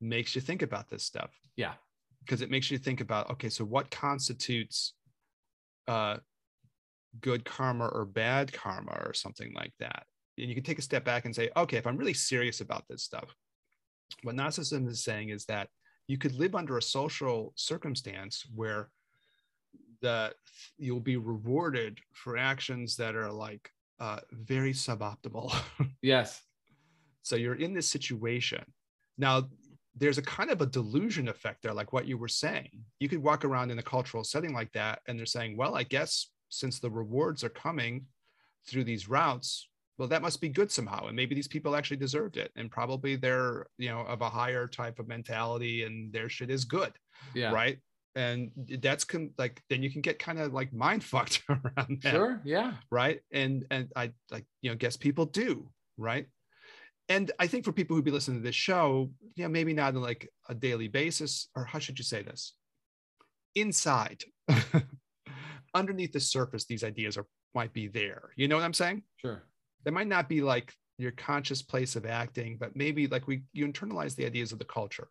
makes you think about this stuff. Yeah. Because it makes you think about okay, so what constitutes uh good karma or bad karma or something like that. And you can take a step back and say, okay, if I'm really serious about this stuff, what Gnosticism is saying is that you could live under a social circumstance where the you'll be rewarded for actions that are like uh, very suboptimal. yes so you're in this situation. Now, there's a kind of a delusion effect there, like what you were saying. You could walk around in a cultural setting like that, and they're saying, well, I guess since the rewards are coming through these routes, well, that must be good somehow. And maybe these people actually deserved it. And probably they're, you know, of a higher type of mentality and their shit is good. yeah Right. And that's like, then you can get kind of like mind fucked around that sure yeah right and and i like you know guess people do right and i think for people who'd be listening to this show yeah maybe not on like a daily basis or how should you say this? Inside underneath the surface these ideas are might be there. You know what i'm saying? Sure. They might not be like your conscious place of acting but maybe like we you internalize the ideas of the culture.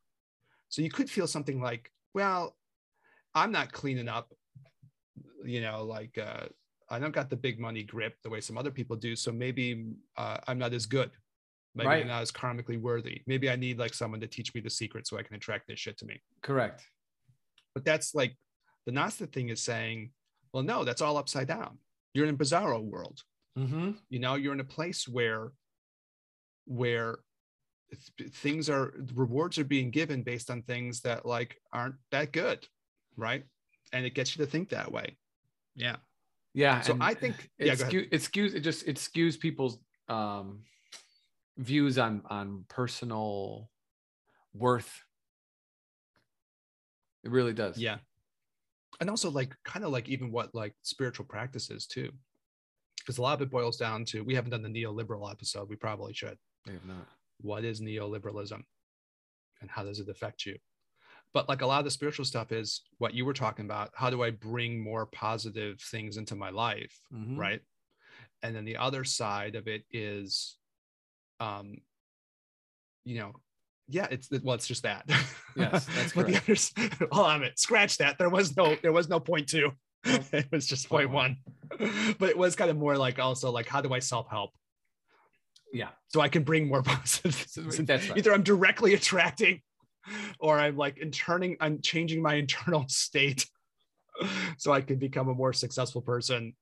So you could feel something like well i'm not cleaning up you know like uh i don't got the big money grip the way some other people do so maybe uh, i'm not as good maybe Right. i'm not as karmically worthy maybe i need like someone to teach me the secret so i can attract this shit to me correct but that's like the Gnostic thing is saying, well, no, that's all upside down. You're in a bizarro world. mm-hmm. You know, you're in a place where where things are rewards are being given based on things that like aren't that good, right? And it gets you to think that way. Yeah. yeah So I think it, yeah, skew, it skews it just it skews people's um views on on personal worth it really does Yeah. And also like kind of like even what like spiritual practices too. Because a lot of it boils down to we haven't done the neoliberal episode. We probably should. they have not what is neoliberalism and how does it affect you but like a lot of the spiritual stuff is what you were talking about how do i bring more positive things into my life Mhm. right and then the other side of it is um you know yeah, it's well, it's just that. Yes, that's but the correct. others, hold on a minute, scratch that. There was no, there was no point two. It was just Point point one. But it was kind of more like also like, how do I self help Yeah. so I can bring more positive? So things in? that's right. Either I'm directly attracting, or I'm like in turning, I'm changing my internal state, so I can become a more successful person.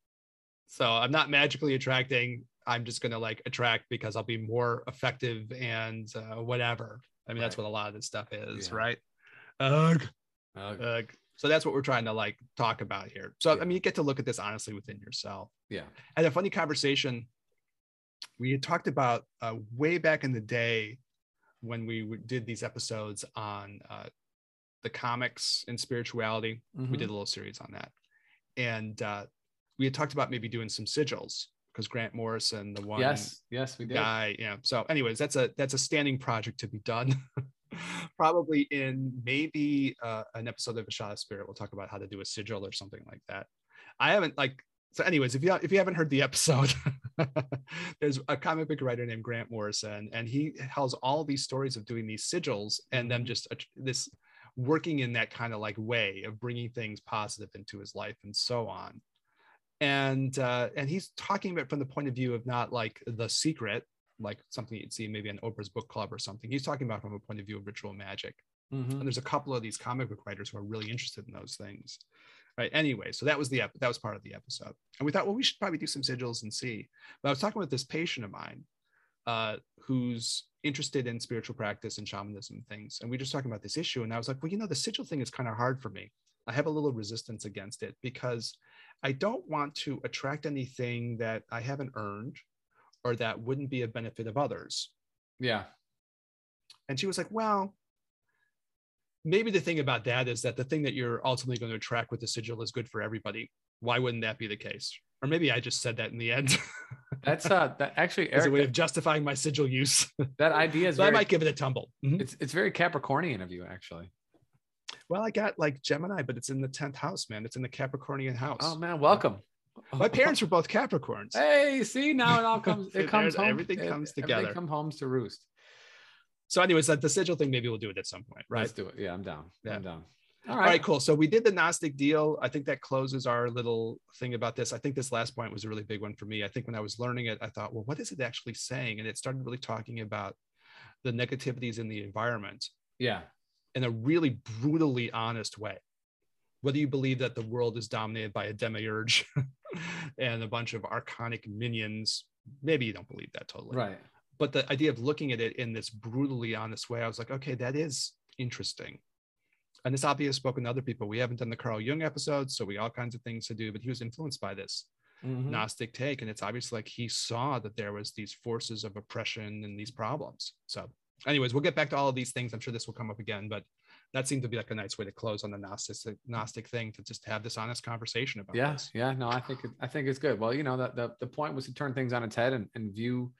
So I'm not magically attracting. I'm just gonna like attract because I'll be more effective and uh, whatever. I mean, that's what a lot of this stuff is, Yeah. right? Ugh, Uh, ugh. So that's what we're trying to like talk about here. So Yeah. I mean, you get to look at this honestly within yourself. yeah. And a funny conversation. We had talked about uh, way back in the day when we w- did these episodes on uh, the comics and spirituality. We Mhm. did a little series on that, and uh, we had talked about maybe doing some sigils because Grant Morrison, the one Yes. Yes, we did. guy, yeah. So, anyways, that's a that's a standing project to be done. Probably in maybe uh, an episode of A Shot of Spirit, we'll talk about how to do a sigil or something like that. I haven't like so. Anyways, if you if you haven't heard the episode, there's a comic book writer named Grant Morrison, and he tells all these stories of doing these sigils and them just att- this working in that kind of like way of bringing things positive into his life and so on and uh, and he's talking about from the point of view of not like the secret, like something you'd see maybe in Oprah's book club or something. He's talking about from a point of view of ritual magic. Mhm. And there's a couple of these comic book writers who are really interested in those things. Right. Anyway, so that was the ep- that was part of the episode, and we thought, well, we should probably do some sigils and see. But I was talking with this patient of mine, uh, who's interested in spiritual practice and shamanism and things, and we were just talking about this issue, and I was like, well, you know, the sigil thing is kind of hard for me. I have a little resistance against it because I don't want to attract anything that I haven't earned or that wouldn't be a benefit of others. Yeah. And she was like, well, maybe the thing about that is that the thing that you're ultimately going to attract with the sigil is good for everybody. Why wouldn't that be the case? Or maybe I just said that in the end That's uh that actually as a way of justifying my sigil use. that idea is so I might give it a tumble. Mhm. it's it's very Capricornian of you actually. Well, I got like Gemini, but it's in the 10th house, man. It's in the Capricornian house. Oh man, welcome. My parents were both Capricorns. Hey, see now it all comes it comes home. everything it- comes Everything together. comes home to roost. So, anyways, that the sigil thing, maybe we'll do it at some point, right? Let's do it. Yeah, I'm down. Yeah. I'm down. All All right. right, cool. So we did the Gnostic deal. I think that closes our little thing about this. I think this last point was a really big one for me. I think when I was learning it, I thought, well, what is it actually saying? And it started really talking about the negativities in the environment Yeah. In a really brutally honest way. Whether you believe that the world is dominated by a demiurge and a bunch of archonic minions, maybe you don't believe that totally. Right. But the idea of looking at it in this brutally honest way, I was like, okay, that is interesting. And this obviously spoken to other people. We haven't done the Carl Jung episode, so we all kinds of things to do, but he was influenced by this Mhm. Gnostic take. And it's obviously like he saw that there was these forces of oppression and these problems. So, anyways, we'll get back to all of these things. I'm sure this will come up again, but that seemed to be like a nice way to close on the Gnostic Gnostic thing to just have this honest conversation about Yeah, this. yeah, no, I think it, I think it's good. Well, you know, the, the the point was to turn things on its head and, and view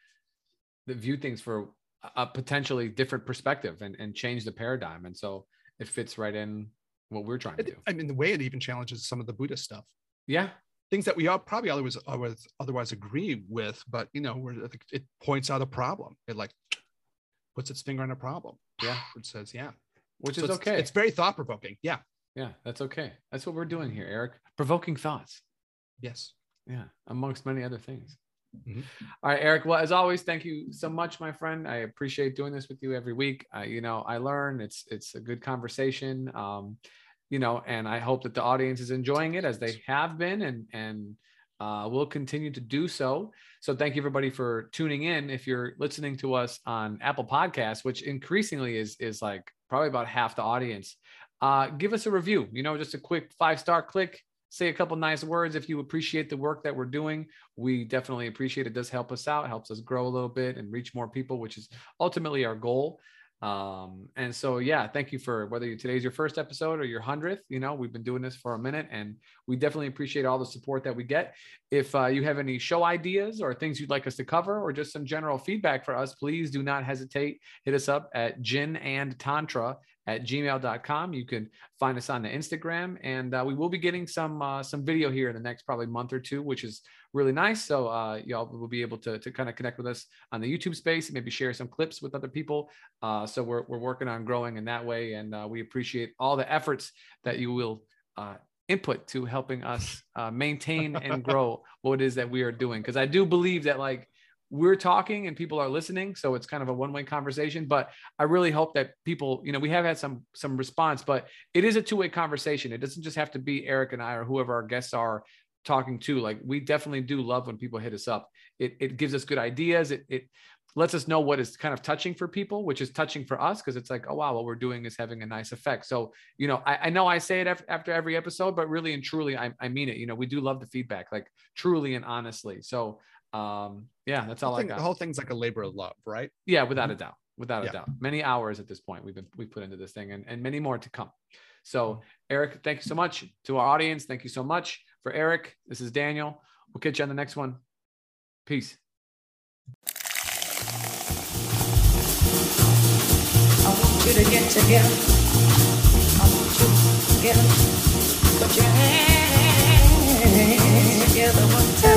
the view things for a- potentially different perspective and, and change the paradigm. And so it fits right in what we're trying to do. I mean, the way it even challenges some of the Buddhist stuff. Yeah, things that we all probably always otherwise, otherwise agree with, but you know, it points out a problem. It like puts its finger on a problem. Yeah. It says, yeah. which So is it's, okay. It's very thought provoking. Yeah. yeah, that's okay. That's what we're doing here, Eric. Provoking thoughts. Yes. Yeah, amongst many other things. Mhm. All right, Eric. Well, as always, thank you so much, my friend. I appreciate doing this with you every week. Uh, you know, I learn. It's it's a good conversation. Um, you know, and I hope that the audience is enjoying it as they have been, and and uh, will continue to do so. So, thank you everybody for tuning in. If you're listening to us on Apple Podcasts, which increasingly is is like probably about half the audience, uh, give us a review. You know, just a quick five star click. Say a couple nice words if you appreciate the work that we're doing we definitely appreciate it. it does help us out helps us grow a little bit and reach more people which is ultimately our goal um and so yeah thank you for whether you, today's your first episode or your 100th you know we've been doing this for a minute and we definitely appreciate all the support that we get. If uh, you have any show ideas or things you'd like us to cover or just some general feedback for us please do not hesitate. Hit us up at gin and tantra at gmail.com. You can find us on the Instagram, and uh, we will be getting some uh, some video here in the next probably month or two, which is really nice. So uh, y'all will be able to, to kind of connect with us on the YouTube space and maybe share some clips with other people. Uh, so we're, we're working on growing in that way. And uh, we appreciate all the efforts that you will uh, input to helping us uh, maintain and grow what it is that we are doing. Because I do believe that like we're talking and people are listening, so it's kind of a one-way conversation. But I really hope that people, you know, we have had some some response, but it is a two-way conversation. It doesn't just have to be Eric and I or whoever our guests are talking to. Like we definitely do love when people hit us up. It it gives us good ideas. It it lets us know what is kind of touching for people, which is touching for us because it's like, oh wow, what we're doing is having a nice effect. So you know, I, I know I say it after every episode, but really and truly, I, I mean it. You know, we do love the feedback, like truly and honestly. So um, yeah, that's all I got. The whole thing's like a labor of love, right? Yeah, without mm-hmm. a doubt, without yeah. a doubt. Many hours at this point we've been we've put into this thing, and and many more to come. So Eric, thank you so much to our audience. Thank you so much for Eric. This is Daniel. We'll catch you on the next one. Peace. I want you to get together. I want you to get put your hands together one time.